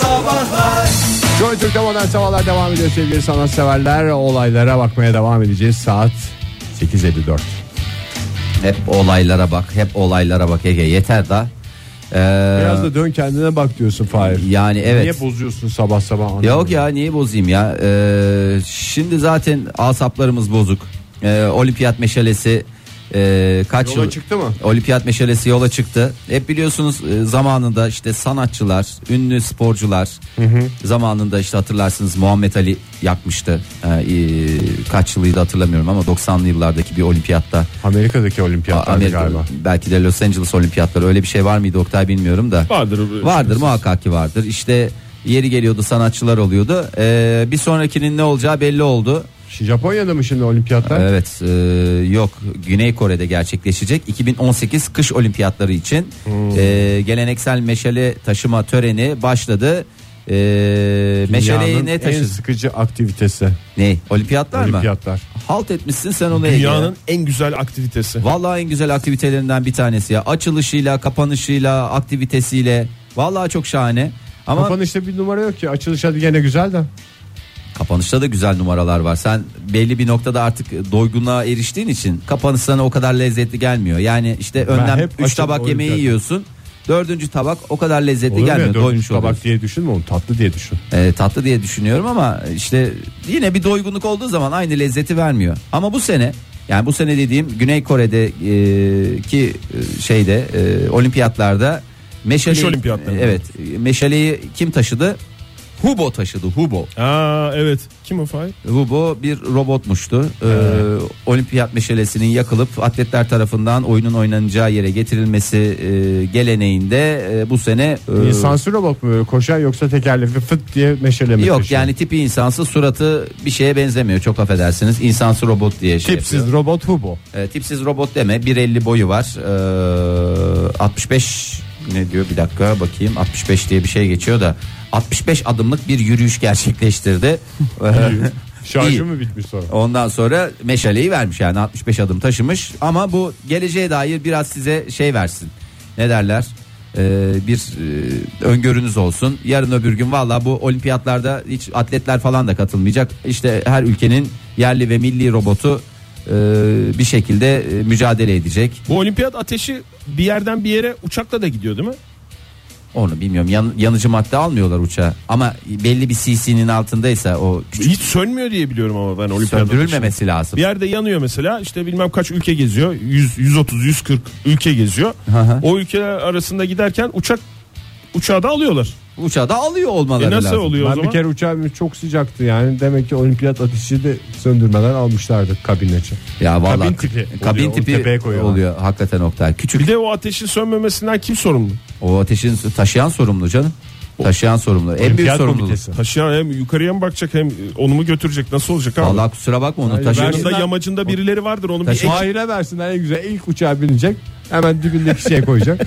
Sabahlar Joy Türk'te modern sabahlar devam ediyor sevgili sanatseverler. Olaylara bakmaya devam edeceğiz. Saat 8.54. Hep olaylara bak, hep olaylara bak Ege yeter da. Ee, Biraz da dön kendine bak diyorsun Fahir. yani evet. Niye bozuyorsun sabah sabah? anlamadım. Yok ya niye bozayım ya? Ee, şimdi zaten asaplarımız bozuk. Ee, olimpiyat meşalesi e, kaç Yola yıl çıktı mı? Olimpiyat meşalesi yola çıktı. Hep biliyorsunuz e, zamanında işte sanatçılar, ünlü sporcular zamanında işte hatırlarsınız Muhammed Ali yakmıştı. Ee, e, kaç yılıydı hatırlamıyorum ama 90'lı yıllardaki bir olimpiyatta. Amerika'daki olimpiyatlarda Amerika, galiba. belki de Los Angeles olimpiyatları öyle bir şey var mıydı Oktay bilmiyorum da. Vardır. Vardır muhakkak ki vardır. İşte yeri geliyordu sanatçılar oluyordu. Ee, bir sonrakinin ne olacağı belli oldu. Japonya'da mı şimdi olimpiyatlar? Evet e, yok Güney Kore'de gerçekleşecek 2018 kış olimpiyatları için e, geleneksel meşale taşıma töreni başladı. E, meşaleyi ne en taşıdı? sıkıcı aktivitesi. Ne? Olimpiyatlar mı? Olimpiyatlar. Halt etmişsin sen onu. Dünyanın en güzel aktivitesi. Vallahi en güzel aktivitelerinden bir tanesi ya. Açılışıyla, kapanışıyla, aktivitesiyle. Vallahi çok şahane. Ama Kapanışta bir numara yok ki. Açılış hadi gene güzel de. Kapanışta da güzel numaralar var. Sen belli bir noktada artık doygunluğa eriştiğin için kapanış sana o kadar lezzetli gelmiyor. Yani işte önden hep 3 açıl- tabak yemeği olimpiyat. yiyorsun. Dördüncü tabak o kadar lezzetli Olur mu ya? gelmiyor. Dördüncü Doymuş tabak oluyorsun. diye düşünme onu tatlı diye düşün. Ee, tatlı diye düşünüyorum ama işte yine bir doygunluk olduğu zaman aynı lezzeti vermiyor. Ama bu sene yani bu sene dediğim Güney Kore'de e, ki e, şeyde e, olimpiyatlarda meşaleyi, Kış olimpiyatlarında. evet meşaleyi kim taşıdı? Hubo taşıdı Hubo. Aa evet. Kim o Fahir? Hubo bir robotmuştu. Ee, olimpiyat meşalesinin yakılıp atletler tarafından oyunun oynanacağı yere getirilmesi e, geleneğinde e, bu sene e, İnsansı robot mu böyle koşan yoksa tekerlekli fıt diye meşale mi Yok taşıyor? yani tipi insansı suratı bir şeye benzemiyor çok affedersiniz insansı robot diye şey Tipsiz yapıyor. robot Hubo. Ee, tipsiz robot deme 1.50 boyu var Ee, 65 ne diyor bir dakika bakayım 65 diye bir şey geçiyor da 65 adımlık bir yürüyüş gerçekleştirdi. İyi. Şarjı mı bitmiş sonra? Ondan sonra meşaleyi vermiş yani 65 adım taşımış ama bu geleceğe dair biraz size şey versin. Ne derler? Ee, bir e, öngörünüz olsun. Yarın öbür gün valla bu olimpiyatlarda hiç atletler falan da katılmayacak. İşte her ülkenin yerli ve milli robotu bir şekilde e, mücadele edecek. Bu olimpiyat ateşi bir yerden bir yere uçakla da gidiyor değil mi? Onu bilmiyorum. Yan- yanıcı madde almıyorlar uçağa. Ama belli bir cc'nin altındaysa o küçük Hiç sönmüyor diye biliyorum ama ben olimpiyat ateşi. söndürülmemesi lazım. Bir yerde yanıyor mesela işte bilmem kaç ülke geziyor 100, 130 140 ülke geziyor Hı hı. o ülkeler arasında giderken uçak uçağı da alıyorlar Uçağı da alıyor olmaları e nasıl lazım. oluyor o Ben zaman bir kere uçağım çok sıcaktı yani. Demek ki olimpiyat ateşi de söndürmeden almışlardı kabin için. Ya vallahi Kabin tipi kabin oluyor, onu tipi tepeye koyuyorlar. oluyor hakikaten Oktay. Küçük bir de o ateşin sönmemesinden kim sorumlu o ateşin taşıyan sorumlu canım. Taşıyan sorumlu. En büyük Olimpiyat komitesi. taşıyan hem yukarıya mı bakacak hem onu mu götürecek nasıl olacak abi Vallahi kusura bakma onu Hayır, taşıyan. yanında yamacında birileri vardır onun bir Taşı- ek- Mahir'e versinler en güzel ilk uçağa binecek. Hemen dibindeki şey koyacak.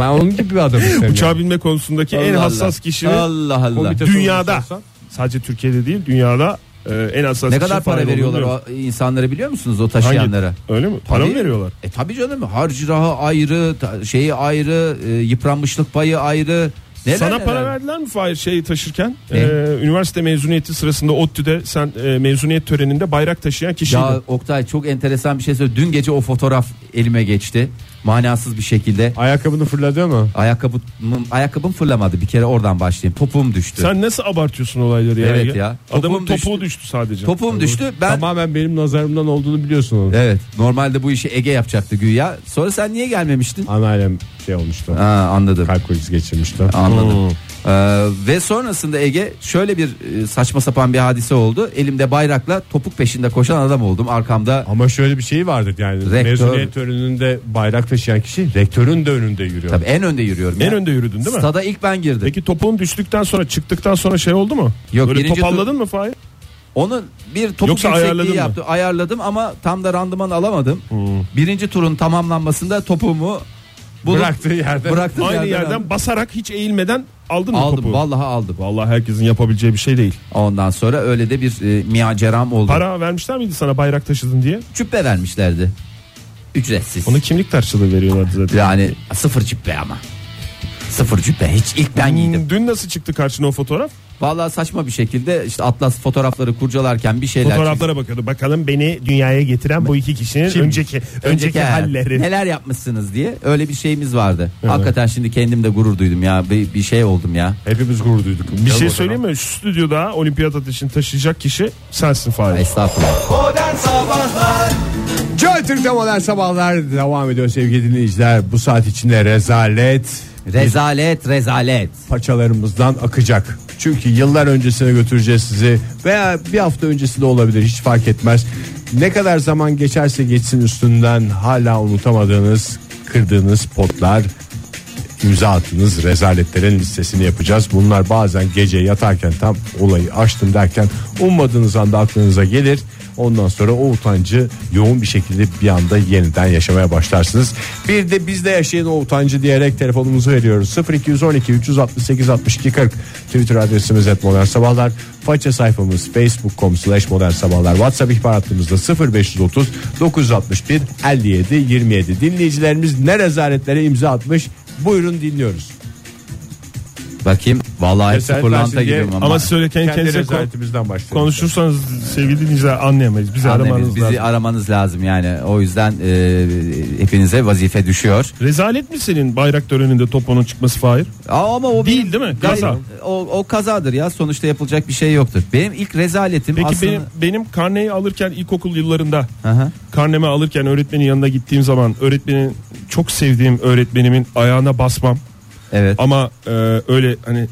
ben onun gibi bir adamım. isterim uçağa yani. binme konusundaki en Allah hassas Allah. kişinin Allah Allah. Dünyada olsan- sadece Türkiye'de değil dünyada e, en hassas Ne kişi kadar para Fahir veriyorlar olduğunu o insanlara biliyor musunuz o Hangi- taşıyanlara? Öyle mi? Para mı Tabii. veriyorlar? E tabi canım harcırahı ayrı, ta- şeyi ayrı, e, yıpranmışlık payı ayrı. Neler Sana neler. para verdiler mi Fahir şeyi taşırken? Ne? Ee, üniversite mezuniyeti sırasında ODTÜ'de sen e, mezuniyet töreninde bayrak taşıyan kişiydin. Ya Oktay çok enteresan bir şey söyledi. Dün gece o fotoğraf elime geçti. Manasız bir şekilde. Ayakkabını fırladı mı? Ayakkabım, ayakkabım fırlamadı. Bir kere oradan başlayayım. Topuğum düştü. Sen nasıl abartıyorsun olayları ya? Evet ya. Adamın Topuğum topuğu düştü. düştü sadece. Topuğum düştü. Ben Tamamen benim nazarımdan olduğunu biliyorsun onu. Evet normalde bu işi Ege yapacaktı güya. Sonra sen niye gelmemiştin? Anneannem şey olmuştu. Ha, anladım. Kalp krizi geçirmişti. Anladım. Ee, ve sonrasında Ege şöyle bir e, saçma sapan bir hadise oldu. Elimde bayrakla topuk peşinde koşan adam oldum. Arkamda Ama şöyle bir şey vardır yani Rektör. mezuniyet töreninde bayrak taşıyan kişi rektörün de önünde yürüyor. tabii en önde yürüyorum. En ya. önde yürüdün değil mi? Stada ilk ben girdim. Peki topuğun düştükten sonra çıktıktan sonra şey oldu mu? Yok, Böyle birinci topalladın mı Fahir? Onu bir topuk Yoksa yüksekliği ayarladın mı? yaptı. Ayarladım ama tam da randıman alamadım. Birinci turun tamamlanmasında topuğumu bulup Bıraktığı yerde. bıraktım Aynı yerden yerden aldım. basarak hiç eğilmeden aldın mı aldım. topuğu? Vallahi aldım. Vallahi herkesin yapabileceği bir şey değil. Ondan sonra öyle de bir e, miaceram oldu. Para vermişler miydi sana bayrak taşıdın diye? Cübbe vermişlerdi. Ücretsiz. Onu kimlik karşılığı veriyorlardı zaten. Yani sıfır cübbe ama. Sıfır cübbe hiç ilk ben giydim. Dün nasıl çıktı karşına o fotoğraf? Vallahi saçma bir şekilde işte Atlas fotoğrafları kurcalarken bir şeyler Fotoğraflara bakıyordu. Bakalım beni dünyaya getiren bu iki kişinin önceki önceki, hayat, halleri. Neler yapmışsınız diye öyle bir şeyimiz vardı. Hakikaten şimdi kendim de gurur duydum ya. Bir, bir şey oldum ya. Hepimiz gurur duyduk. Bir şey söyleyeyim mi? Şu stüdyoda olimpiyat ateşini taşıyacak kişi sensin Fahir. Estağfurullah. Modern Sabahlar Joy Türk'te modern sabahlar devam ediyor sevgili dinleyiciler. Bu saat içinde rezalet Rezalet rezalet. paçalarımızdan akacak. Çünkü yıllar öncesine götüreceğiz sizi veya bir hafta öncesi de olabilir hiç fark etmez. Ne kadar zaman geçerse geçsin üstünden hala unutamadığınız, kırdığınız potlar, imza attığınız rezaletlerin listesini yapacağız. Bunlar bazen gece yatarken tam olayı açtım derken ummadığınız anda aklınıza gelir. Ondan sonra o utancı yoğun bir şekilde bir anda yeniden yaşamaya başlarsınız. Bir de biz de yaşayın o utancı diyerek telefonumuzu veriyoruz. 0212 368 62 40 Twitter adresimiz et modern sabahlar. Faça sayfamız facebook.com slash modern sabahlar. WhatsApp ihbar hattımızda 0530 961 57 27. Dinleyicilerimiz ne rezaletlere imza atmış Buyurun dinliyoruz. Bakayım. Vallahi pırlanta versin gibi ama. Ama söylerken Kendi rezaletimizden başlayalım. konuşursanız sevgili dinleyiciler anlayamayız. Bizi Anlamayız. aramanız bizi lazım. aramanız lazım yani. O yüzden e, hepinize vazife düşüyor. Rezalet mi senin bayrak töreninde toponun çıkması Fahir? Aa, Ama o Değil, benim- değil mi? Gayet- Kaza. O, o kazadır ya. Sonuçta yapılacak bir şey yoktur. Benim ilk rezaletim Peki aslında. benim benim karneyi alırken ilkokul yıllarında Aha. karnemi alırken öğretmenin yanına gittiğim zaman öğretmenin çok sevdiğim öğretmenimin ayağına basmam Evet. ama e, öyle hani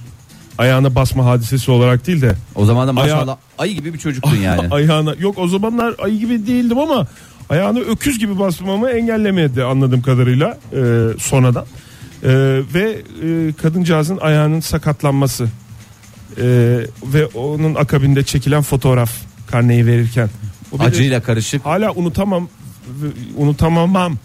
ayağına basma hadisesi olarak değil de O zaman da maşallah Ayağı- ayı gibi bir çocuktun yani. ayağına yok o zamanlar ayı gibi değildim ama ayağına öküz gibi basmamı engellemedi anladığım kadarıyla e, sonradan E, ve e, kadıncağızın ayağının sakatlanması e, ve onun akabinde çekilen fotoğraf karneyi verirken Acıyla karışık. hala unutamam unutamamam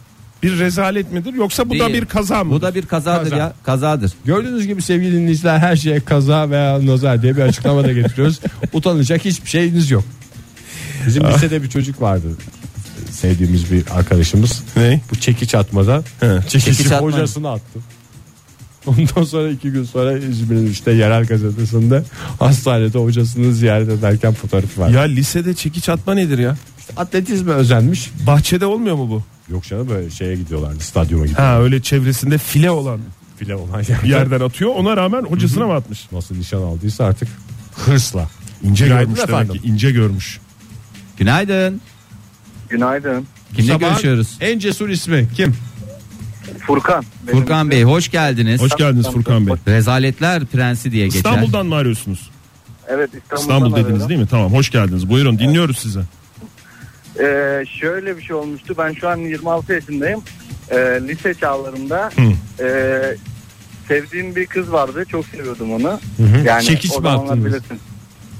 bir rezalet midir yoksa bu da Değil. bir kaza mı? Bu da bir kazadır Kaza. ya. Kazadır. Gördüğünüz gibi sevgili dinleyiciler her şeye kaza veya nazar diye bir açıklama da getiriyoruz. Utanacak hiçbir şeyiniz yok. Bizim lisede bir çocuk vardı. Sevdiğimiz bir arkadaşımız. ne? Bu çekiç atmada çekici Çekiç atma. hocasına attı. Ondan sonra iki gün sonra İzmir'in işte yerel gazetesinde hastanede hocasını ziyaret ederken fotoğrafı var. Ya lisede çekiç atma nedir ya? Atletizme özenmiş. Bahçede olmuyor mu bu? Yok canım böyle şeye gidiyorlardı stadyuma gidiyor. Ha öyle çevresinde file olan File olan yerde. yerden atıyor. Ona rağmen hocasına mı atmış? Nasıl nişan aldıysa artık hırsla. İnce Günaydın görmüş efendim. demek ki. ince görmüş. Günaydın. Günaydın. Kimle Sabahın görüşüyoruz? En cesur ismi kim? Furkan. Benim Furkan. Bey hoş geldiniz. Hoş geldiniz Furkan Bey. Rezaletler prensi diye geçer. İstanbul'dan mı arıyorsunuz? Evet İstanbul'dan İstanbul dediniz arıyorum. değil mi? Tamam hoş geldiniz. Buyurun dinliyoruz sizi. Ee, şöyle bir şey olmuştu. Ben şu an 26 yaşındayım. Ee, lise çağlarında Hı. e, sevdiğim bir kız vardı. Çok seviyordum onu. Yani Çekiç o mi zamanlar attınız? bilirsin.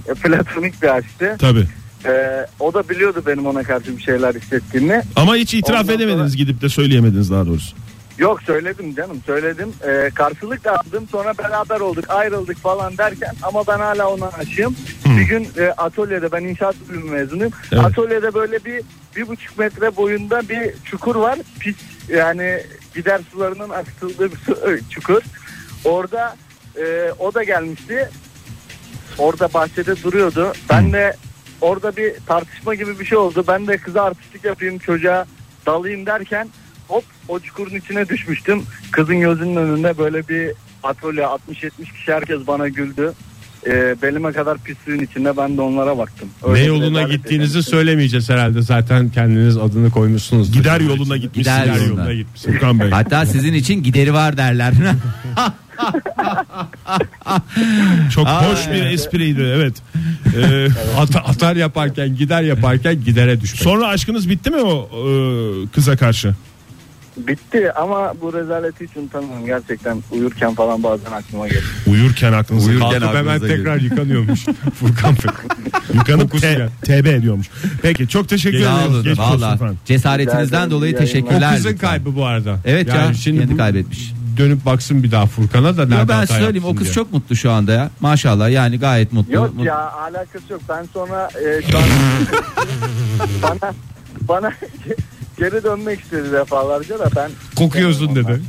E, platonik bir aşktı. Tabii. Ee, o da biliyordu benim ona karşı bir şeyler hissettiğimi. Ama hiç itiraf Ondan edemediniz sonra- gidip de söyleyemediniz daha doğrusu. Yok söyledim canım söyledim. Ee, karşılık da aldım sonra beraber olduk ayrıldık falan derken ama ben hala ona aşığım. Bir gün e, atölyede ben inşaat bölümü mezunuyum. Evet. Atölyede böyle bir bir buçuk metre boyunda bir çukur var. Pis yani gider sularının akıtıldığı bir su- çukur. Orada e, o da gelmişti. Orada bahçede duruyordu. Ben de orada bir tartışma gibi bir şey oldu. Ben de kıza artistlik yapayım çocuğa dalayım derken hop o çukurun içine düşmüştüm. Kızın gözünün önünde böyle bir atölye 60-70 kişi herkes bana güldü. Ee, belime kadar pis suyun içinde ben de onlara baktım. Öyle ne yoluna gittiğinizi yaşamıştım. söylemeyeceğiz herhalde. Zaten kendiniz adını koymuşsunuz. Gider yoluna gitmişsiniz. Gider Gider yoluna. yoluna gitmişsiniz. Furkan Bey. Hatta sizin için gideri var derler. Çok hoş bir espriydi evet. Ee, Ata- atar yaparken gider yaparken gidere düşmek. sonra aşkınız bitti mi o e, kıza karşı? Bitti ama bu rezaleti hiç unutamıyorum gerçekten. Uyurken falan bazen aklıma geliyor. Uyurken aklınıza Uyurken Kalkıp hemen aklınıza tekrar yıkanıyormuş Furkan Bey. Yıkanıp Kokusu T- gel. TB ediyormuş. Peki çok teşekkür Sağ olun. Geçmiş olsun Valla efendim. cesaretinizden dolayı ederim. teşekkürler. O kızın lütfen. kaybı bu arada. Evet ya, kendi bu- kaybetmiş. Dönüp baksın bir daha Furkan'a da nerede Ya ben hata söyleyeyim yaptın o kız diye. çok mutlu şu anda ya. Maşallah yani gayet mutlu. Yok Mut- ya alakası yok. Ben sonra e, şu an bana bana geri dönmek istedi defalarca da ben Kokuyorsun dedi.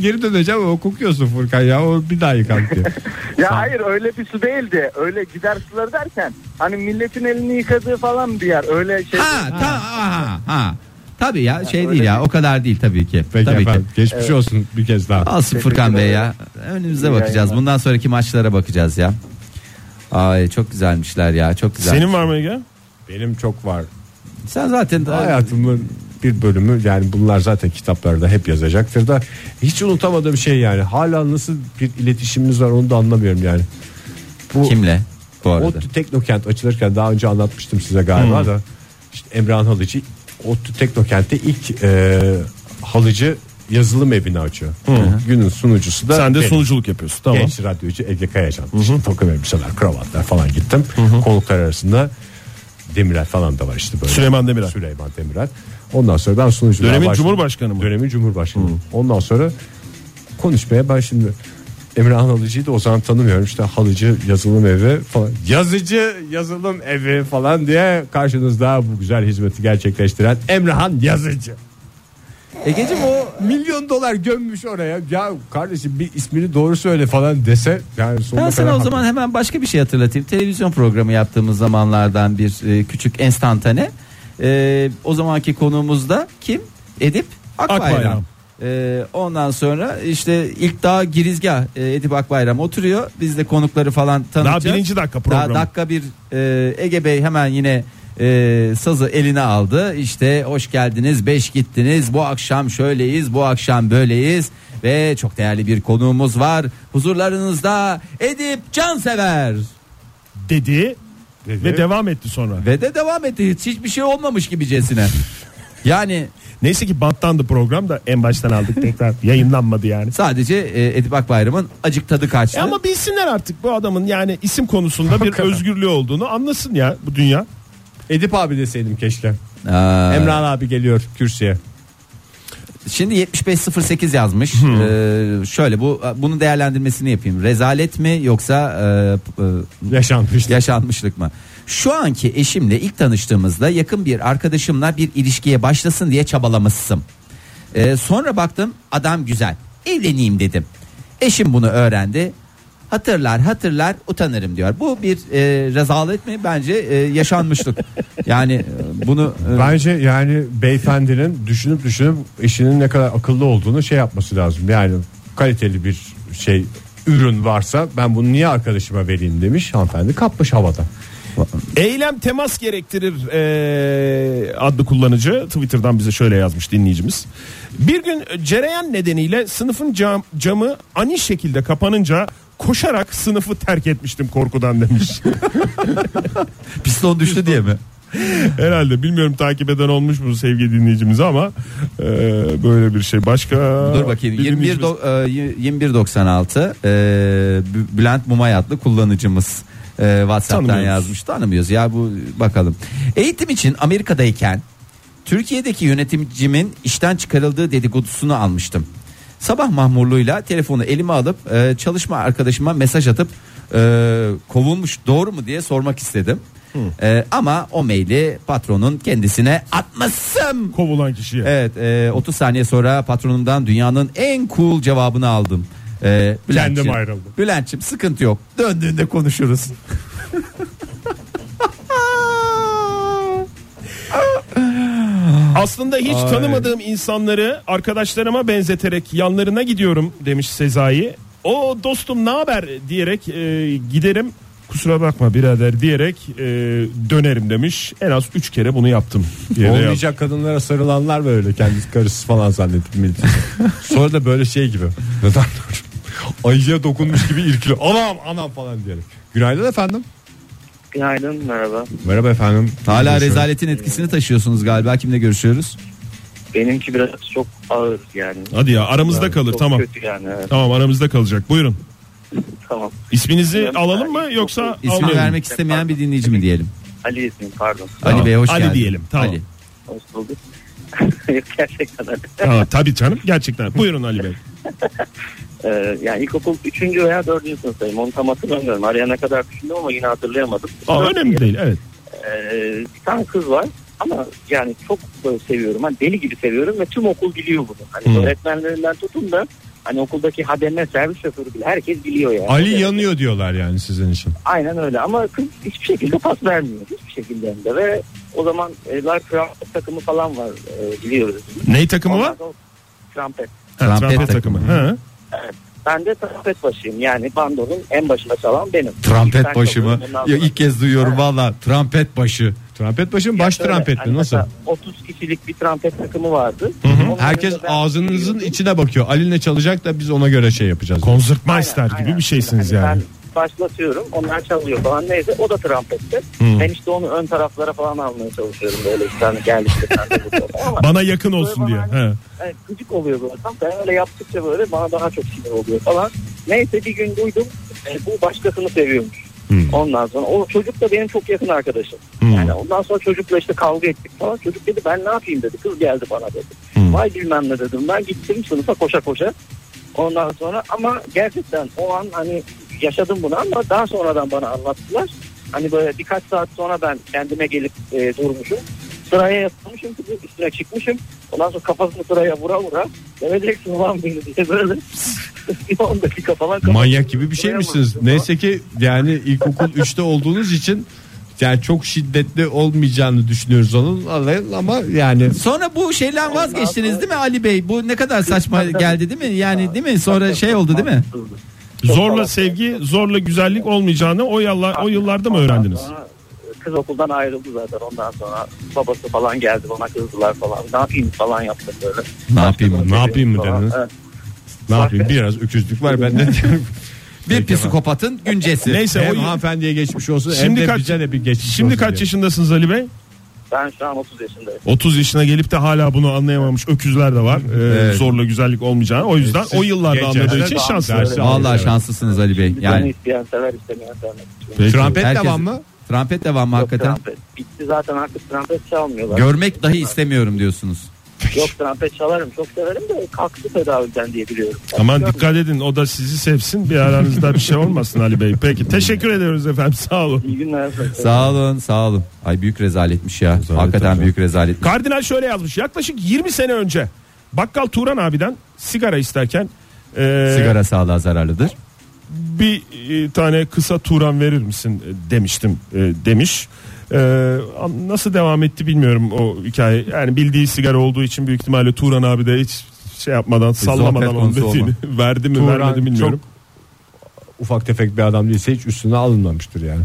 Geri döneceğim ama kokuyorsun Furkan ya. O bir daha yıkan diye. Ya hayır öyle bir su değildi. Öyle gider suları derken hani milletin elini yıkadığı falan bir yer. Öyle şey. Ha, ta, ha, ha. Tabii ya şey öyle değil ya değil. o kadar değil tabii ki. Peki tabii efendim. ki. Geçmiş olsun bir kez daha. Alsın Furkan Bey ya. Önümüze İyi bakacağız. yayınlar. Bundan sonraki maçlara bakacağız ya. Ay çok güzelmişler ya. Çok güzel. Senin var mı Ege? Benim çok var. Sen zaten Hayatımın bir bölümü yani bunlar zaten kitaplarda hep yazacaktır da hiç unutamadığım şey yani hala nasıl bir iletişimimiz var onu da anlamıyorum yani. Bu kimle bu arada? ODTÜ Teknokent açılırken daha önce anlatmıştım size galiba da işte Emrah'ın Halıcı ODTÜ Teknokent'te ilk e, halıcı yazılım evini açıyor. Günün sunucusu da Sen de benim. sunuculuk yapıyorsun. Tamam. Genç radyocu Ege Kayacan. İşte takım elbiseler, kravatlar falan gittim. Konuklar arasında Demirel falan da var işte böyle. Süleyman Demirel. Süleyman Demirel. Ondan sonra ben sunuculuğa Dönemin başladım. Cumhurbaşkanı mı? Dönemin Cumhurbaşkanı. Ondan sonra konuşmaya başladım. Emrah Halıcı'yı da o zaman tanımıyorum. İşte halıcı yazılım evi falan. Yazıcı yazılım evi falan diye karşınızda bu güzel hizmeti gerçekleştiren Emrahan Yazıcı. Egeciğim o Milyon dolar gömmüş oraya. Ya kardeşim bir ismini doğru söyle falan dese yani sonuna ben sana kadar o zaman hemen başka bir şey hatırlatayım. Televizyon programı yaptığımız zamanlardan bir e, küçük enstantane. E, o zamanki konuğumuz da kim? Edip Akbayram. Akbayram. E, ondan sonra işte ilk daha girizgah e, Edip Akbayram oturuyor. Biz de konukları falan Daha tanıtacağız. birinci dakika Daha programı. dakika bir e, Ege Bey hemen yine e, sazı eline aldı. İşte hoş geldiniz, beş gittiniz. Bu akşam şöyleyiz, bu akşam böyleyiz ve çok değerli bir konuğumuz var. Huzurlarınızda Edip Cansever. dedi, Dedi. ve devam etti sonra. Ve de devam etti. Hiç, hiçbir şey olmamış gibicesine. Yani Neyse ki banttandı program da en baştan aldık tekrar yayınlanmadı yani. sadece e, Edip Akbayram'ın acık tadı kaçtı. E ama bilsinler artık bu adamın yani isim konusunda bir özgürlüğü olduğunu anlasın ya bu dünya. Edip abi deseydim keşke. Aa, Emrah abi geliyor kürsüye. Şimdi 7508 yazmış. Ee, şöyle bu bunu değerlendirmesini yapayım. Rezalet mi yoksa e, e, Yaşanmış. yaşanmışlık mı? Şu anki eşimle ilk tanıştığımızda yakın bir arkadaşımla bir ilişkiye başlasın diye çabalamışsın. Ee, sonra baktım adam güzel. Evleneyim dedim. Eşim bunu öğrendi. Hatırlar hatırlar utanırım diyor. Bu bir e, rezalet mi? Bence e, yaşanmışlık. Yani e, bunu e, Bence yani beyefendinin düşünüp düşünüp eşinin ne kadar akıllı olduğunu şey yapması lazım. Yani kaliteli bir şey ürün varsa ben bunu niye arkadaşıma vereyim demiş hanımefendi kapmış havada. Eylem temas gerektirir eee, adlı kullanıcı Twitter'dan bize şöyle yazmış dinleyicimiz. Bir gün cereyan nedeniyle sınıfın cam, camı ani şekilde kapanınca koşarak sınıfı terk etmiştim korkudan demiş. piston düştü diye mi? Herhalde bilmiyorum takip eden olmuş mu sevgili dinleyicimiz ama eee, böyle bir şey. Başka Dur bakayım bir 21 dinleyicimiz- do- e, 2196 e, Bü- Bülent Mumay adlı kullanıcımız e, WhatsApp'tan yazmış. Tanımıyoruz ya bu bakalım. Eğitim için Amerika'dayken Türkiye'deki yönetimcimin işten çıkarıldığı dedikodusunu almıştım. Sabah mahmurluğuyla telefonu elime alıp e, çalışma arkadaşıma mesaj atıp e, kovulmuş doğru mu diye sormak istedim. E, ama o maili patronun kendisine atmışsın. kovulan kişiye. Evet e, 30 saniye sonra patronumdan dünyanın en cool cevabını aldım. E, Bülent'ciğim, Kendim ayrıldım. Bülent'ciğim sıkıntı yok. Döndüğünde konuşuruz. Aslında hiç Ay. tanımadığım insanları arkadaşlarıma benzeterek yanlarına gidiyorum demiş Sezai. O dostum ne haber diyerek e, giderim kusura bakma birader diyerek e, dönerim demiş. En az 3 kere bunu yaptım. diye. Olmayacak kadınlara sarılanlar böyle kendisi karısı falan zannedip millet. Sonra da böyle şey gibi. Neden? Ayıya dokunmuş gibi irkiliyor. Anam anam falan diyerek. Günaydın efendim. Günaydın merhaba. Merhaba efendim. Hala rezaletin etkisini taşıyorsunuz galiba. Kimle görüşüyoruz? Benimki biraz çok ağır yani. Hadi ya aramızda kalır Çok tamam. Kötü yani evet. Tamam aramızda kalacak. Buyurun. Tamam. İsminizi Bilmiyorum. alalım mı Yani yoksa İsmini almayalım? vermek istemeyen bir dinleyici mi diyelim? Ali ismim pardon. Tamam. Ali Bey hoş Ali geldin. diyelim, tamam. Ali. Hoş bulduk. Gerçekten öyle. Ha, tabii canım gerçekten. Buyurun Ali Bey. Ee, yani ilkokul 3. veya 4. sınıftayım. Onu tam hatırlamıyorum. Araya ne kadar düşündüm ama yine hatırlayamadım. Aa, önemli değil evet. Ee, bir tane kız var. ama yani çok böyle seviyorum. Hani deli gibi seviyorum ve tüm okul biliyor bunu. Hani Hmm. öğretmenlerinden tutun da hani okuldaki hademe servis şoförü bile herkes biliyor yani. Ali Evet. yanıyor diyorlar yani sizin için. Aynen öyle ama kız hiçbir şekilde pas vermiyor. Hiçbir şekilde hem de ve o zaman e, Live Trumpet takımı falan var e, biliyoruz. Ney takımı Ondan var? Trumpet. Ha, Trompet trompet takımı. Ha. Ben de trompet başıyım yani bandonun en başında çalan benim. Trampet Ben başı mı? Ya ilk kez duyuyorum valla. Trampet başı. Trompet başın baş Şöyle, trompet hani mi nasıl? mesela 30 kişilik bir trompet takımı vardı. Onun Herkes önünde ben ağzınızın içine bakıyor. Ali ne çalacak da biz ona göre şey yapacağız. Konzertmeister Aynen, gibi aynen. bir şeysiniz Hani yani. Ben başlatıyorum onlar çalıyor falan neyse o da trompette. Ben işte onu ön taraflara falan almaya çalışıyorum böyle işte hani geldik ama Bana yakın olsun diye. Böyle Ha. yani gıcık oluyor tam ben öyle yaptıkça böyle bana daha çok sinir oluyor falan. Neyse bir gün duydum e, bu başkasını seviyormuş. Ondan sonra o çocuk da benim çok yakın arkadaşım. Yani ondan sonra çocukla işte kavga ettik falan. Çocuk dedi ben ne yapayım dedi. Kız geldi bana dedi. Vay bilmem ne dedim. Ben gittim sınıfa koşa koşa. Ondan sonra ama gerçekten o an hani yaşadım bunu ama daha sonradan bana anlattılar. Hani böyle birkaç saat sonra ben kendime gelip e, durmuşum. Sıraya yatmışım kızın üstüne çıkmışım. Ondan sonra kafasını sıraya vura vura demeyeceksin ulan beni diye böyle bir 10 dakika falan Manyak gibi bir şeymişsiniz. vurmuşum. Neyse ki yani ilkokul 3'te olduğunuz için yani çok şiddetli olmayacağını düşünüyoruz onun ama yani Sonra bu şeyden vazgeçtiniz değil mi Ali Bey? Bu ne kadar saçma geldi değil mi? Yani değil mi? Sonra şey oldu değil mi? Zorla sevgi, zorla güzellik olmayacağını o yıllar o yıllarda mı öğrendiniz? Sonra Kız okuldan ayrıldı zaten ondan sonra babası falan geldi bana kızdılar falan. Ne yapayım falan yaptı böyle. Ne yapayım? ne yapayım mı Falan. dediniz? Evet. Ne yapayım biraz öküzlük var bende. Bir psikopatın güncesi. Neyse hem o hanımefendiye geçmiş olsun hem Şimdi de kaç- bize de bir geçmiş Şimdi olsun kaç diye. yaşındasınız Ali Bey? Ben şu an 30 yaşındayım. 30 yaşına gelip de hala bunu anlayamamış öküzler de var. Ee, Evet. Zorla güzellik olmayacağını. O yüzden Siz o yıllarda anladığı için daha şanslı. dersi Vallahi şanslısınız Ali Bey. Tane Yani isteyen sever istemeyen sevmek. Peki. Trompet Herkes- devam mı? trompet devam mı Yok hakikaten? trompet. Bitti zaten artık trompet çalmıyorlar. Görmek dahi istemiyorum diyorsunuz. Yok trompet çalarım çok severim de kalktı tedavülden diye biliyorum. Aman Görmüyorum. dikkat edin o da sizi sevsin bir aranızda bir şey olmasın Ali Bey. Peki teşekkür ediyoruz efendim sağ olun. İyi günler. Sağ olun sağ olun. Ay büyük rezaletmiş ya. hakikaten hocam. büyük rezaletmiş. Kardinal şöyle yazmış yaklaşık 20 sene önce bakkal Turan abiden sigara isterken e, Sigara sağlığa zararlıdır. bir e, tane kısa Turan verir misin e, demiştim e, demiş. E, an- nasıl devam etti bilmiyorum o hikaye. Yani bildiği sigara olduğu için büyük ihtimalle Turan abi de hiç şey yapmadan sallamadan sohbet onun dediğini verdi mi Turan vermedi bilmiyorum. Ufak tefek bir adam değilse hiç üstüne alınmamıştır yani.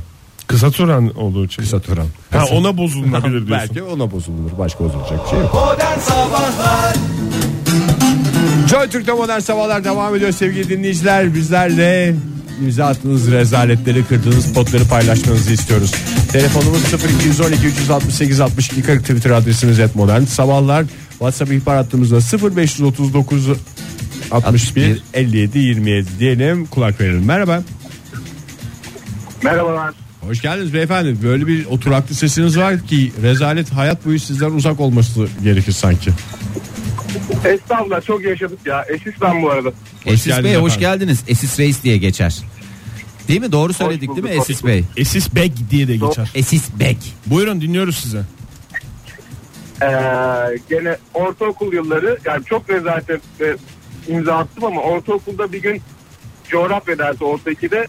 Kısa Turan olduğu için. Kısa Turan. Ha, ona bozulabilir diyorsun. Belki ona bozulur. Başka bozulacak bir şey yok. Modern Sabahlar Joy Türk'te modern sabahlar devam ediyor sevgili dinleyiciler. Bizlerle imza attığınız rezaletleri kırdığınız potları paylaşmanızı istiyoruz. Telefonumuz 0212 368 62 40 Twitter adresimiz et modern sabahlar. WhatsApp ihbar hattımızda 0539 61 57 27 diyelim kulak verelim. Merhaba. Merhabalar. Hoş geldiniz beyefendi. Böyle bir oturaklı sesiniz var ki rezalet hayat boyu sizden uzak olması gerekir sanki. Estağfurullah çok yaşadık ya. Eşit ben bu arada. Esis geldiniz Bey hoş geldiniz. Esis Reis diye geçer. Değil mi? Doğru söyledik bulduk, değil mi hoş Esis. Bey? Esis Beg diye de geçer. Esis Bek. Buyurun dinliyoruz size. Ee, gene ortaokul yılları yani çok rezalet e, imza attım ama ortaokulda bir gün coğrafya dersi orta 2'de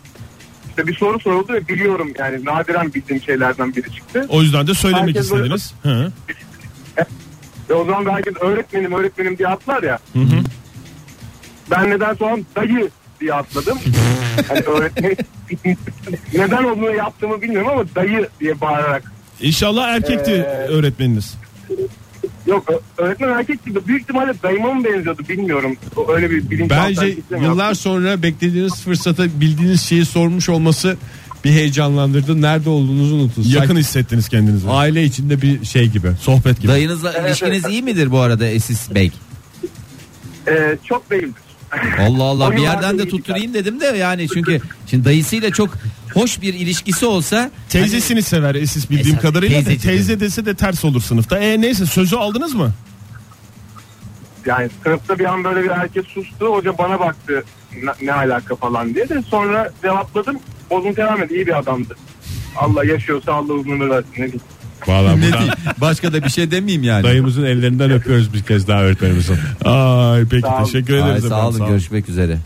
işte bir soru soruldu ve biliyorum yani nadiren bildiğim şeylerden biri çıktı. O yüzden de söylemek Herkes böyle- istediniz. Hı. Ve o zaman da herkes öğretmenim öğretmenim diye atlar ya. Ben neden sonra dayı diye atladım. hani öğretmen neden onu yaptığımı bilmiyorum ama dayı diye bağırarak. İnşallah erkekti Ee, öğretmeniniz. Yok öğretmen erkek gibi büyük ihtimalle dayıma mı benziyordu bilmiyorum. O Öyle bir bilinç Bence yıllar sonra beklediğiniz fırsata bildiğiniz şeyi sormuş olması bir heyecanlandırdı. Nerede olduğunuzu unutun. Yakın Sanki hissettiniz kendinizi. aile içinde bir şey gibi. Sohbet gibi. Dayınızla ilişkiniz iyi midir bu arada Esis Bey? Ee, çok değildir. Allah Allah bir yerden de tutturayım dedim de yani çünkü şimdi dayısıyla çok hoş bir ilişkisi olsa Teyzesini sever Esis bildiğim Esas kadarıyla. da teyzeci Teyze dese de ters olur sınıfta. E neyse sözü aldınız mı? Yani sınıfta bir an böyle bir herkes sustu. Hoca bana baktı ne, ne alaka falan diye de sonra cevapladım. Bozuntu devam et iyi bir adamdı. Allah yaşıyorsa Allah uzun ömür versin. Ne diyeyim. Ne buradan diyeyim? Başka da bir şey demeyeyim yani. dayımızın ellerinden öpüyoruz bir kez daha öğretmenimizin. Ay peki Sağ olun. teşekkür Ay, ederiz. sağ efendim, olun görüşmek üzere.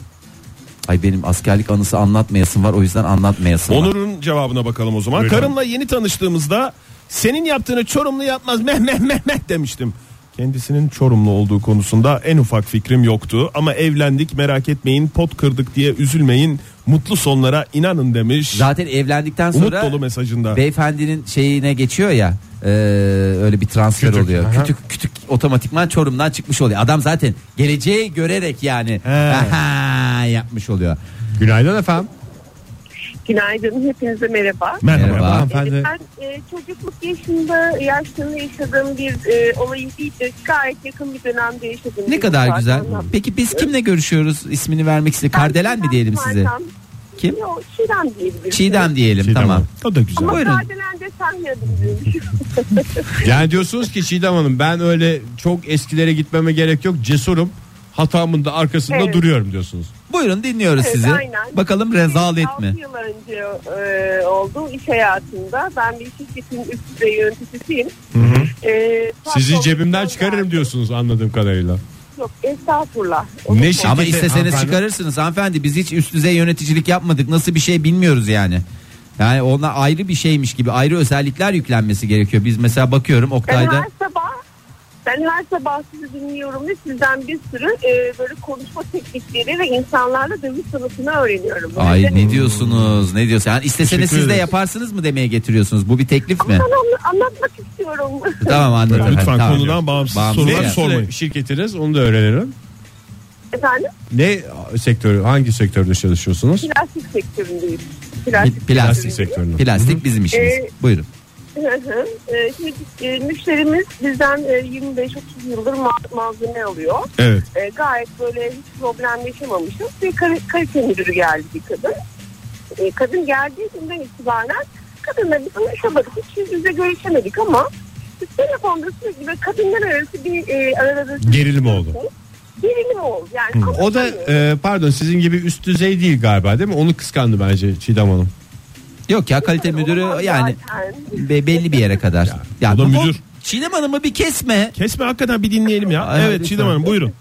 Ay benim askerlik anısı anlatmayasım var o yüzden anlatmayasım var. Onur'un cevabına bakalım o zaman. Buyurun. Karımla yeni tanıştığımızda senin yaptığını Çorumlu yapmaz meh meh meh meh demiştim. Kendisinin Çorumlu olduğu konusunda en ufak fikrim yoktu ama evlendik merak etmeyin pot kırdık diye üzülmeyin mutlu sonlara inanın demiş. Zaten evlendikten Umut sonra dolu mesajında. beyefendinin şeyine geçiyor ya e, öyle bir transfer Kütük, oluyor. aha. Kütük kütük otomatikman Çorum'dan çıkmış oluyor. Adam zaten geleceği görerek yani He. yapmış oluyor. Günaydın efendim. Günaydın, hepinize merhaba. Merhaba. Merhaba. Hanımefendi. Ben e, çocukluk yaşında yaşlarında yaşadığım bir e, olayı değil de gayet yakın bir dönemde yaşadım. Ne kadar ufak güzel. anlam. Peki biz kimle görüşüyoruz? İsmini vermek istedim. Kardelen mi diyelim size? Kim? Yok, Çiğdem diyebiliriz. Çiğdem diyelim Çiğdem tamam. Hanım. O da güzel. Ama Buyurun. Kardelen desem ya diyorum. Yani diyorsunuz ki Çiğdem Hanım ben öyle çok eskilere gitmeme gerek yok cesurum. Hatamın da arkasında Evet. duruyorum diyorsunuz. Buyurun dinliyoruz Evet, sizi. aynen. Bakalım rezalet mi? 6 yıl önce e, oldu iş hayatında. Ben bir şirketin üst düzey yöneticisiyim. E, Sizi cebimden çıkarırım geldi. diyorsunuz anladığım kadarıyla. Yok estağfurullah. Ne Onu- Ama isteseniz hanımefendi- çıkarırsınız hanımefendi. Biz hiç üst düzey yöneticilik yapmadık. Nasıl bir şey bilmiyoruz yani. Yani ona ayrı bir şeymiş gibi ayrı özellikler yüklenmesi gerekiyor. Biz mesela bakıyorum Ben Oktay'da her sabah ben her sabah sizi dinliyorum ve sizden bir sürü e, böyle konuşma teknikleri ve insanlarla dövüş sanatını öğreniyorum. Ay Böyle- ne diyorsunuz? Ne diyorsunuz? Yani isteseniz Teşekkür siz de ederiz. yaparsınız mı demeye getiriyorsunuz? Bu bir teklif Ama mi? ben anlatmak istiyorum. Tamam anladım. Lütfen Tamam. konudan bağımsız, Bağımsız sorular yani. sormayın. Şirketiniz onu da öğrenelim. Efendim? Ne sektörü hangi sektörde çalışıyorsunuz? Plastik sektöründeyiz. Pl- Plastik, Plastik sektöründe. Plastik bizim işimiz. Ee, Buyurun. Hı hı. E, şimdi e, müşterimiz bizden e, 25-30 yıldır ma- malzeme alıyor. Evet. E, gayet böyle hiç problem yaşamamışız. Bir kar- kalite müdürü geldi bir kadın. E, kadın geldiği günden itibaren kadınla biz anlaşamadık. Hiç yüz yüze görüşemedik ama biz telefonda sürekli böyle kadınlar arası bir e, arada Gerilim oldu. Gerilim oldu. Yani O da e, pardon sizin gibi üst düzey değil galiba değil mi? Onu kıskandı bence Çiğdem Hanım. Yok ya kalite müdürü yani be- belli bir yere kadar. Ya, o da bu- müdür. Çiğdem Hanım'ı bir kesme. Kesme hakikaten bir dinleyelim ya. Ay, evet lütfen. Çiğdem Hanım buyurun.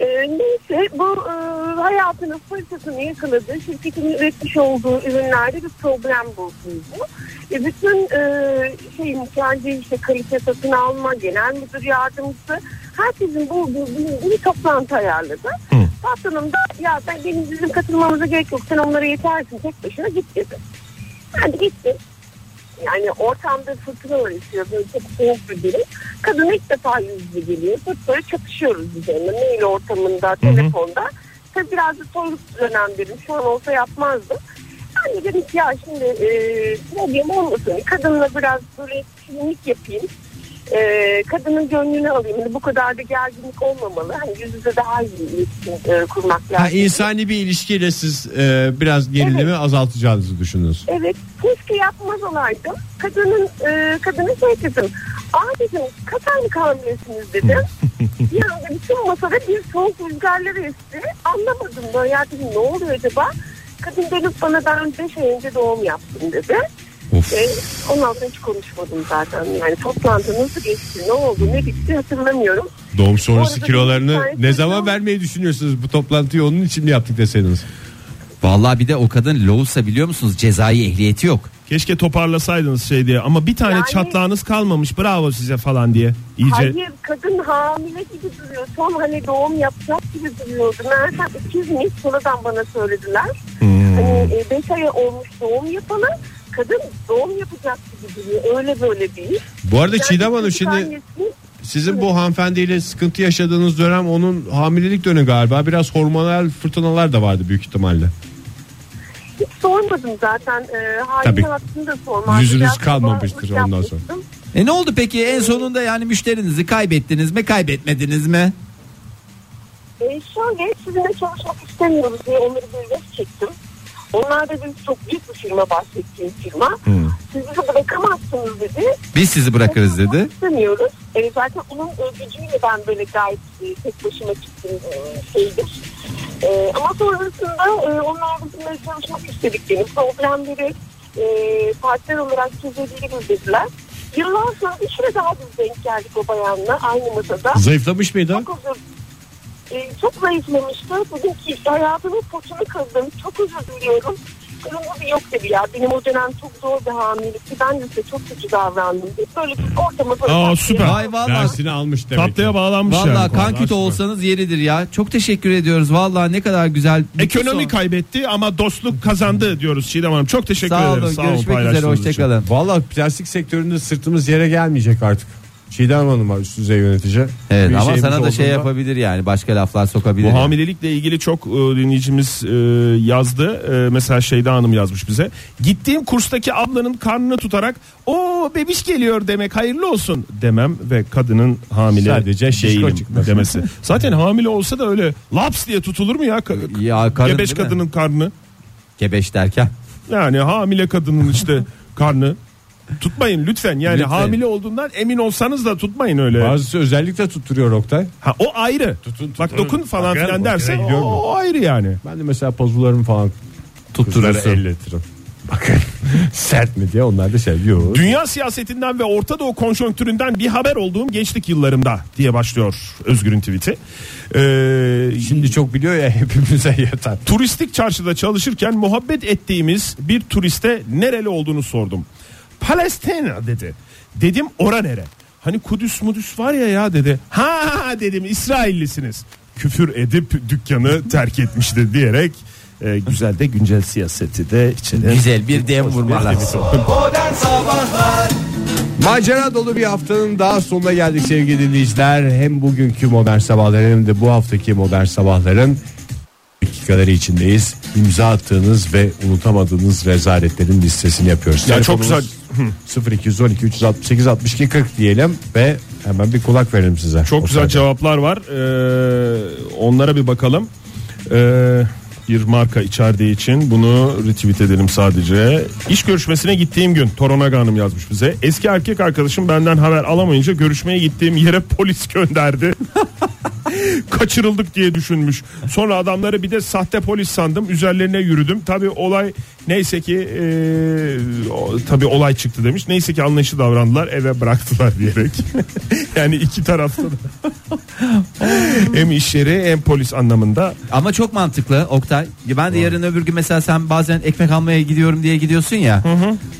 E, neyse bu e, hayatının fırsatını yakaladığı şirketin üretmiş olduğu ürünlerde bir problem buldu. E, bütün e, şeyin kendi işte kalite satın alma, genel müdür yardımcısı herkesin bulduğu bir, bir toplantı ayarladı. Hı. Patronum da ya ben benim bizim katılmamıza gerek yok sen onlara yetersin tek başına git dedi. Ben de gittim. Yani ortamda fırtınalar esiyor böyle çok soğuk bir durum. Kadın ilk defa yüz yüze geliyor. Böyle çatışıyoruz onunla. Mail ortamında, telefonda. Tabii biraz da soğuk dönemlerim. Şu an olsa yapmazdım. De dedim ki ya şimdi e, problem olmasın. Kadınla biraz böyle klinik yapayım. E, kadının gönlünü alayım. Hani bu kadar da gerginlik olmamalı. Hani yüz yüze daha iyi iletişim e, kurmak lazım. Ha, insani bir ilişkiyle siz e, biraz gerilimi Evet. azaltacağınızı düşünüyorsunuz. Evet keşke yapmaz olaydım. Kadının e, kadına şey dedim. Aa dedim kaç aylık hamilesiniz dedim. bir anda bütün masada bir soğuk rüzgarları esti. Anlamadım böyle ya dedim ne oluyor acaba? Kadın dönüp bana ben 5 ay önce doğum yaptım dedi. Of. Ve ondan sonra hiç konuşmadım zaten. Yani toplantı nasıl geçti, ne oldu, ne bitti hatırlamıyorum. Doğum sonrası kilolarını ne zaman çocuğum- vermeyi düşünüyorsunuz? Bu toplantıyı onun için mi yaptık deseydiniz? Vallahi bir de o kadın loğusa biliyor musunuz cezai ehliyeti yok. Keşke toparlasaydınız şey diye ama bir tane Yani- çatlağınız kalmamış bravo size falan diye. İyice Hayır kadın hamile gibi duruyor. Son hani doğum yapacak gibi duruyordu. Meğersem ikizmiş sonradan bana söylediler. Hmm. Hani 5 ay olmuş doğum yapalı. Kadın doğum yapacak gibi duruyor. Öyle böyle değil. Bu arada Yani Çiğdem Hanım şimdi annesi- sizin bu hanımefendiyle sıkıntı yaşadığınız dönem onun hamilelik dönemi galiba. Biraz hormonal fırtınalar da vardı büyük ihtimalle. Hiç sormadım zaten. E, Tabii. Hakkında da sormadım. Yüzünüz Biraz kalmamıştır ondan sonra. yapmıştım. E ne oldu peki en sonunda yani müşterinizi kaybettiniz mi kaybetmediniz mi? E, şöyle sizinle çalışmak istemiyoruz diye onları bir çektim. Onlar da biz çok büyük bir firma bahsettiğim firma. Siz bizi bırakamazsınız dedi. Biz sizi bırakırız dedi. İstemiyoruz. E, zaten onun gücüyle ben böyle gayet e, tek başıma çıktım e, şeydir. E, ama sonrasında e, onlar bizimle çalışmak istediklerini, problemleri e, partner olarak çözebiliriz dediler. Yıllar sonra bir süre daha biz denk geldik o bayanla aynı masada. Zayıflamış mıydı? Çok özür e, çok zayıflamıştı. Dedim ki hayatımın poçunu kırdım. Çok özür diliyorum. Kırmızı bir yok dedi ya. Benim o dönem çok zor bir hamilelikti. Ben de size çok kötü davrandım. Böyle bir ortamı böyle Aa, süper. Ay vallahi Dersini almış demek. Tatlıya bağlanmış Vallahi yani. kan kütü olsanız yeridir ya. Çok teşekkür ediyoruz. Vallahi ne kadar güzel. Ekonomi son- kaybetti ama dostluk kazandı diyoruz Çiğdem Hanım. Çok teşekkür Sağ olun. ederiz. Görüşmek üzere. paylaştığınız için. Hoşçakalın. Vallahi plastik sektöründe sırtımız yere gelmeyecek artık. Çiğdem Hanım var üst düzey yönetici. Evet Bir ama şeyimiz sana da şey olduğunda- yapabilir yani. Başka laflar sokabilir. Bu hamilelikle ilgili çok e, dinleyicimiz e, yazdı. E, mesela Şeyda Hanım yazmış bize. Gittiğim kurstaki ablanın karnını tutarak o bebiş geliyor demek hayırlı olsun demem ve kadının hamile Sadece şişko değilim demesi. Zaten hamile olsa da öyle laps diye tutulur mu ya? Ka- Ya karın Gebeş değil mi? kadının karnı. Gebeş derken. Yani hamile kadının işte karnı. Tutmayın lütfen yani Lütfen. hamile olduğundan emin olsanız da tutmayın öyle. Bazısı özellikle tutturuyor Oktay. Ha o ayrı. Tutun, Bak tutun. dokun falan filan dersen o, o ayrı yani. Ben de mesela pazularımı falan Tutturursun. elletirim. Bakın sert mi diye onlar da şey diyor. Dünya siyasetinden ve Orta Doğu konjonktüründen bir haber olduğum gençlik yıllarımda diye başlıyor Özgür'ün tweet'i. Ee, Şimdi çok biliyor ya hepimize yeter. turistik çarşıda çalışırken muhabbet ettiğimiz bir turiste nereli olduğunu sordum. Palestina dedi. Dedim ora nere? Hani Kudüs Mudüs var ya ya dedi. Ha dedim İsraillisiniz. Küfür edip dükkanı terk etmiştir diyerek e, güzel de güncel siyaseti de içine Güzel bir dem vurmalar. Macera dolu bir haftanın daha sonuna geldik sevgili dinleyiciler. Hem bugünkü modern sabahların hem de bu haftaki modern sabahların dakikaları içindeyiz. İmza attığınız ve unutamadığınız rezaletlerin listesini yapıyoruz. Ya çok Telefonumuz 0212 368 62 40 diyelim ve hemen bir kulak verelim size. Çok güzel sırada. cevaplar var. Ee, onlara bir bakalım. Ee, bir marka içerdiği için bunu retweet edelim sadece. İş görüşmesine gittiğim gün Toronaga Hanım yazmış bize. Eski erkek arkadaşım benden haber alamayınca görüşmeye gittiğim yere polis gönderdi. Kaçırıldık diye düşünmüş. Sonra adamları bir de sahte polis sandım. Üzerlerine yürüdüm. Tabi olay neyse ki e, o- tabi olay çıktı demiş. Neyse ki anlayışlı davrandılar eve bıraktılar diyerek. yani iki tarafta da. hem iş yeri hem polis anlamında. Ama çok mantıklı Oktay. Ben de yarın öbür gün mesela sen bazen ekmek almaya gidiyorum diye gidiyorsun ya.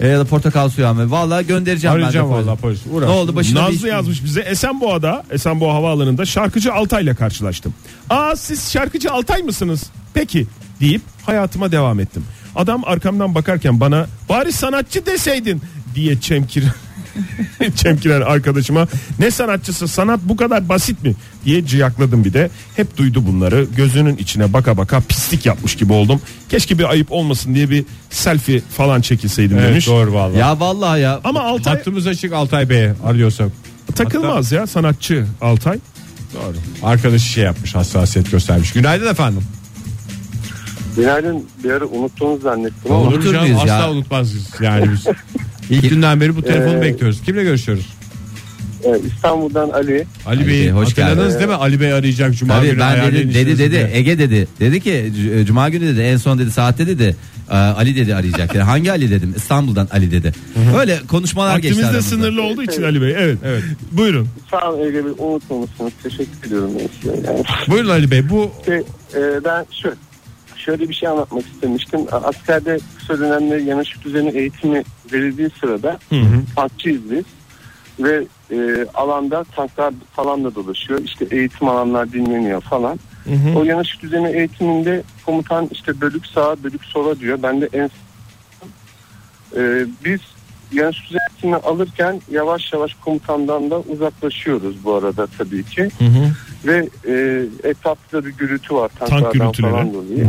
E, ya da portakal suyu almaya. Vallahi göndereceğim Arayacağım ben de vallahi polis. Uğraş. Ne oldu başına bir Nazlı yazmış bize Esenboğa'da Esenboğa Havaalanı'nda şarkıcı Altay'la karşılaştım. Aa siz şarkıcı Altay mısınız? Peki deyip hayatıma devam ettim. Adam arkamdan bakarken bana bari sanatçı deseydin diye çemkir çemkiren arkadaşıma ne sanatçısı sanat bu kadar basit mi diye ciyakladım bir de hep duydu bunları gözünün içine baka baka pislik yapmış gibi oldum keşke bir ayıp olmasın diye bir selfie falan çekilseydim Evet, demiş doğru vallahi. Ya vallahi ya. ama Altay Hattımız açık Altay Bey'e arıyorsak. takılmaz ya sanatçı Altay Doğru. Arkadaşı şey yapmış hassasiyet göstermiş. Günaydın efendim. Günaydın bir ara unuttuğunuzu zannettim ama Unutur muyuz Asla ya? unutmazız yani biz. İlk günden beri bu telefonu Ee, bekliyoruz. Kimle görüşüyoruz? e, İstanbul'dan Ali. Ali, Ali Bey Bey, hoş hatırladınız geldin. değil mi? Ali Bey arayacak Cuma Tabii günü ben ayarlayın dedi, dedi işinizi dedi diye. Ege dedi. Dedi ki c- Cuma günü dedi en son dedi saatte dedi e, Ali dedi arayacak. dedi. Hangi Ali dedim İstanbul'dan Ali dedi. Öyle konuşmalar geçti Vaktimiz de aramızda. sınırlı olduğu için Ali Bey. Evet. Evet. Buyurun. Sağ olun Ege Bey unutmamışsınız. Teşekkür ediyorum. ben size. Yani, Buyurun Ali Bey bu şey, e, ben şu, şöyle bir şey anlatmak istemiştim. Askerde kısa dönemde yanaşık düzeni eğitimi verildiği sırada tankçıyız biz. Ve e, alanda tanklar falan da dolaşıyor. İşte eğitim alanlar dinleniyor falan. O yanaşık düzeni eğitiminde komutan işte bölük sağa bölük sola diyor. Ben de en e, biz yanaşık düzeni eğitimi alırken yavaş yavaş komutandan da uzaklaşıyoruz bu arada tabii ki. Ve e, etrafta bir gürültü var tanklardan gürültüleri. falan dolayı.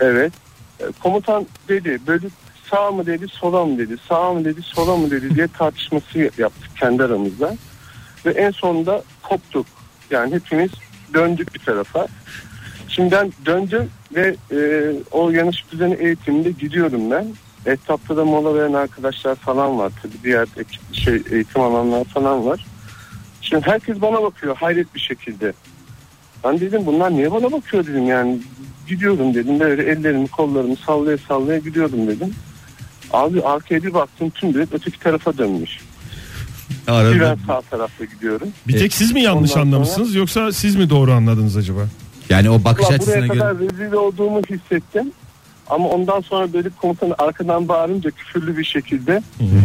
Evet. E, Komutan dedi bölük sağ mı dedi sola mı dedi sağ mı dedi sola mı dedi diye tartışması yaptık kendi aramızda. Ve en sonunda koptuk. Yani hepimiz döndük bir tarafa. Şimdi ben döndüm ve e, o yanlış düzeni eğitiminde gidiyorum ben. Etrafta da mola veren arkadaşlar falan var. Tabii diğer ekip- şey, eğitim alanlar falan var. Şimdi herkes bana bakıyor hayret bir şekilde. Ben dedim bunlar niye bana bakıyor dedim yani. Gidiyorum dedim böyle ellerimi kollarımı sallaya sallaya gidiyordum dedim. Abi arkaya bir baktım tüm direkt öteki tarafa dönmüş. Arada- Ben sağ tarafta gidiyorum. Bir tek siz mi yanlış Ondan anlamışsınız yoksa siz mi doğru anladınız acaba? Yani o bakış Ulan açısına buraya göre. kadar rezil olduğumu hissettim. Ama ondan sonra bölük komutanı arkadan bağırınca küfürlü bir şekilde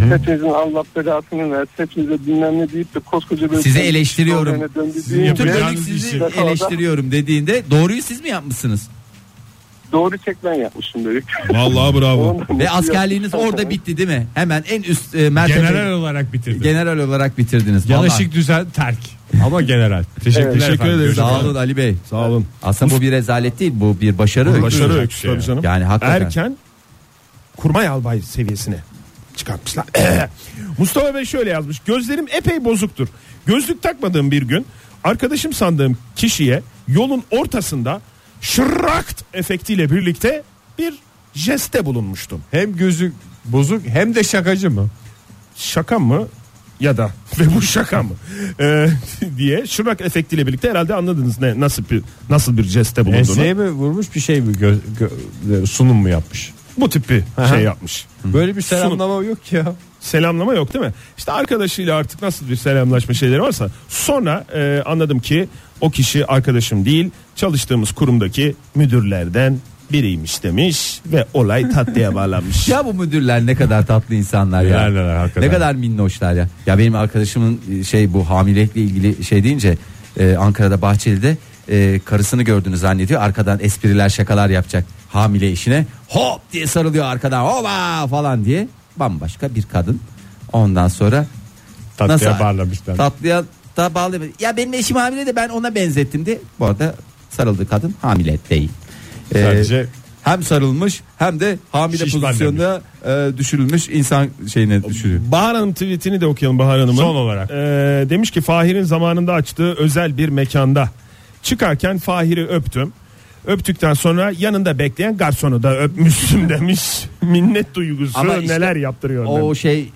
hepinizin Allah belasını versin hepinize bilmem ne deyip de koskoca bir Sizi eleştiriyorum. Sizin Bütün yapacağınız bölük sizi şey. eleştiriyorum dediğinde doğruyu siz mi yapmışsınız? Doğru tek ben yapmışım bölük. Vallahi bravo. Ve askerliğiniz orada bitti değil mi? Hemen en üst e, mertebe General olarak bitirdi. general olarak bitirdiniz. Vallahi. düzen terk. Ama general. Teşekkürler Evet. Teşekkür efendim. ederiz. Sağ olun Ali Bey. Sağ olun. Aslında bu bir rezalet değil bu bir başarı. öyküsü. Başarı öyküsü tabii canım. Yani hakikaten. Erken kurmay albay seviyesine çıkartmışlar. Mustafa Bey şöyle yazmış. Gözlerim epey bozuktur. Gözlük takmadığım bir gün arkadaşım sandığım kişiye yolun ortasında şırrakt efektiyle birlikte bir jeste bulunmuştum. Hem gözü bozuk hem de şakacı mı? Şaka mı ya da ve bu şaka mı Ee, diye şırrak efektiyle birlikte herhalde anladınız ne nasıl bir nasıl bir jeste bulunduğunu. Enseye mi vurmuş bir şey mi gö- gö- sunum mu yapmış? Bu tip bir Aha. şey yapmış. Böyle bir selamlama yok ki ya. selamlama yok değil mi? İşte arkadaşıyla artık nasıl bir selamlaşma şeyleri varsa sonra e, anladım ki o kişi arkadaşım değil çalıştığımız kurumdaki müdürlerden biriymiş demiş ve olay tatlıya bağlanmış. Ya bu müdürler ne kadar tatlı insanlar ya. Neler hakikaten. Ne kadar minnoşlar ya. Ya benim arkadaşımın e, şey bu hamilelikle ilgili şey deyince e, Ankara'da Bahçeli'de e, karısını gördüğünü zannediyor. Arkadan espriler şakalar yapacak hamile işine. Hop diye sarılıyor arkadan. Hoba falan diye. Bambaşka bir kadın. Ondan sonra Tatlıya Nasıl? bağlamışlar. tatlıya da bağlı. Ya benim eşim hamile de ben ona benzettim diye. Bu arada sarıldı kadın hamile değil. Ee, Sadece hem sarılmış hem de hamile Şişman pozisyonda e, düşürülmüş insan şeyine düşürüyor. Bahar Hanım tweetini de okuyalım Bahar Hanım'ın. Son olarak. Ee, demiş ki Fahir'in zamanında açtığı özel bir mekanda çıkarken Fahir'i öptüm. Öptükten sonra yanında bekleyen garsonu da öpmüşsün demiş. Minnet duygusu Ama işte neler yaptırıyor. O demiş. şey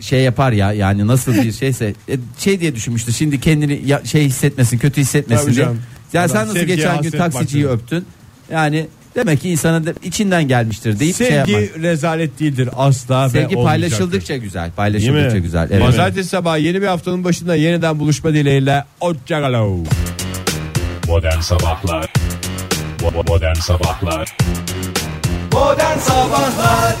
şey yapar ya yani nasıl bir şeyse e, şey diye düşünmüştü. Şimdi kendini ya- şey hissetmesin, kötü hissetmesin Tabii diye. canım. Ya Adam sen nasıl geçen gün taksiciyi bakıyor. öptün? Yani demek ki insanın içinden gelmiştir deyip şey sevgi yapar. rezalet değildir asla ve Sevgi olmayacaktır. paylaşıldıkça güzel. Paylaşıldıkça Değil mi? güzel. Evet. Pazartesi sabahı yeni bir haftanın başında yeniden buluşma dileğiyle. Hoşçakalın. Modern Sabahlar Modern Sabahlar Modern Sabahlar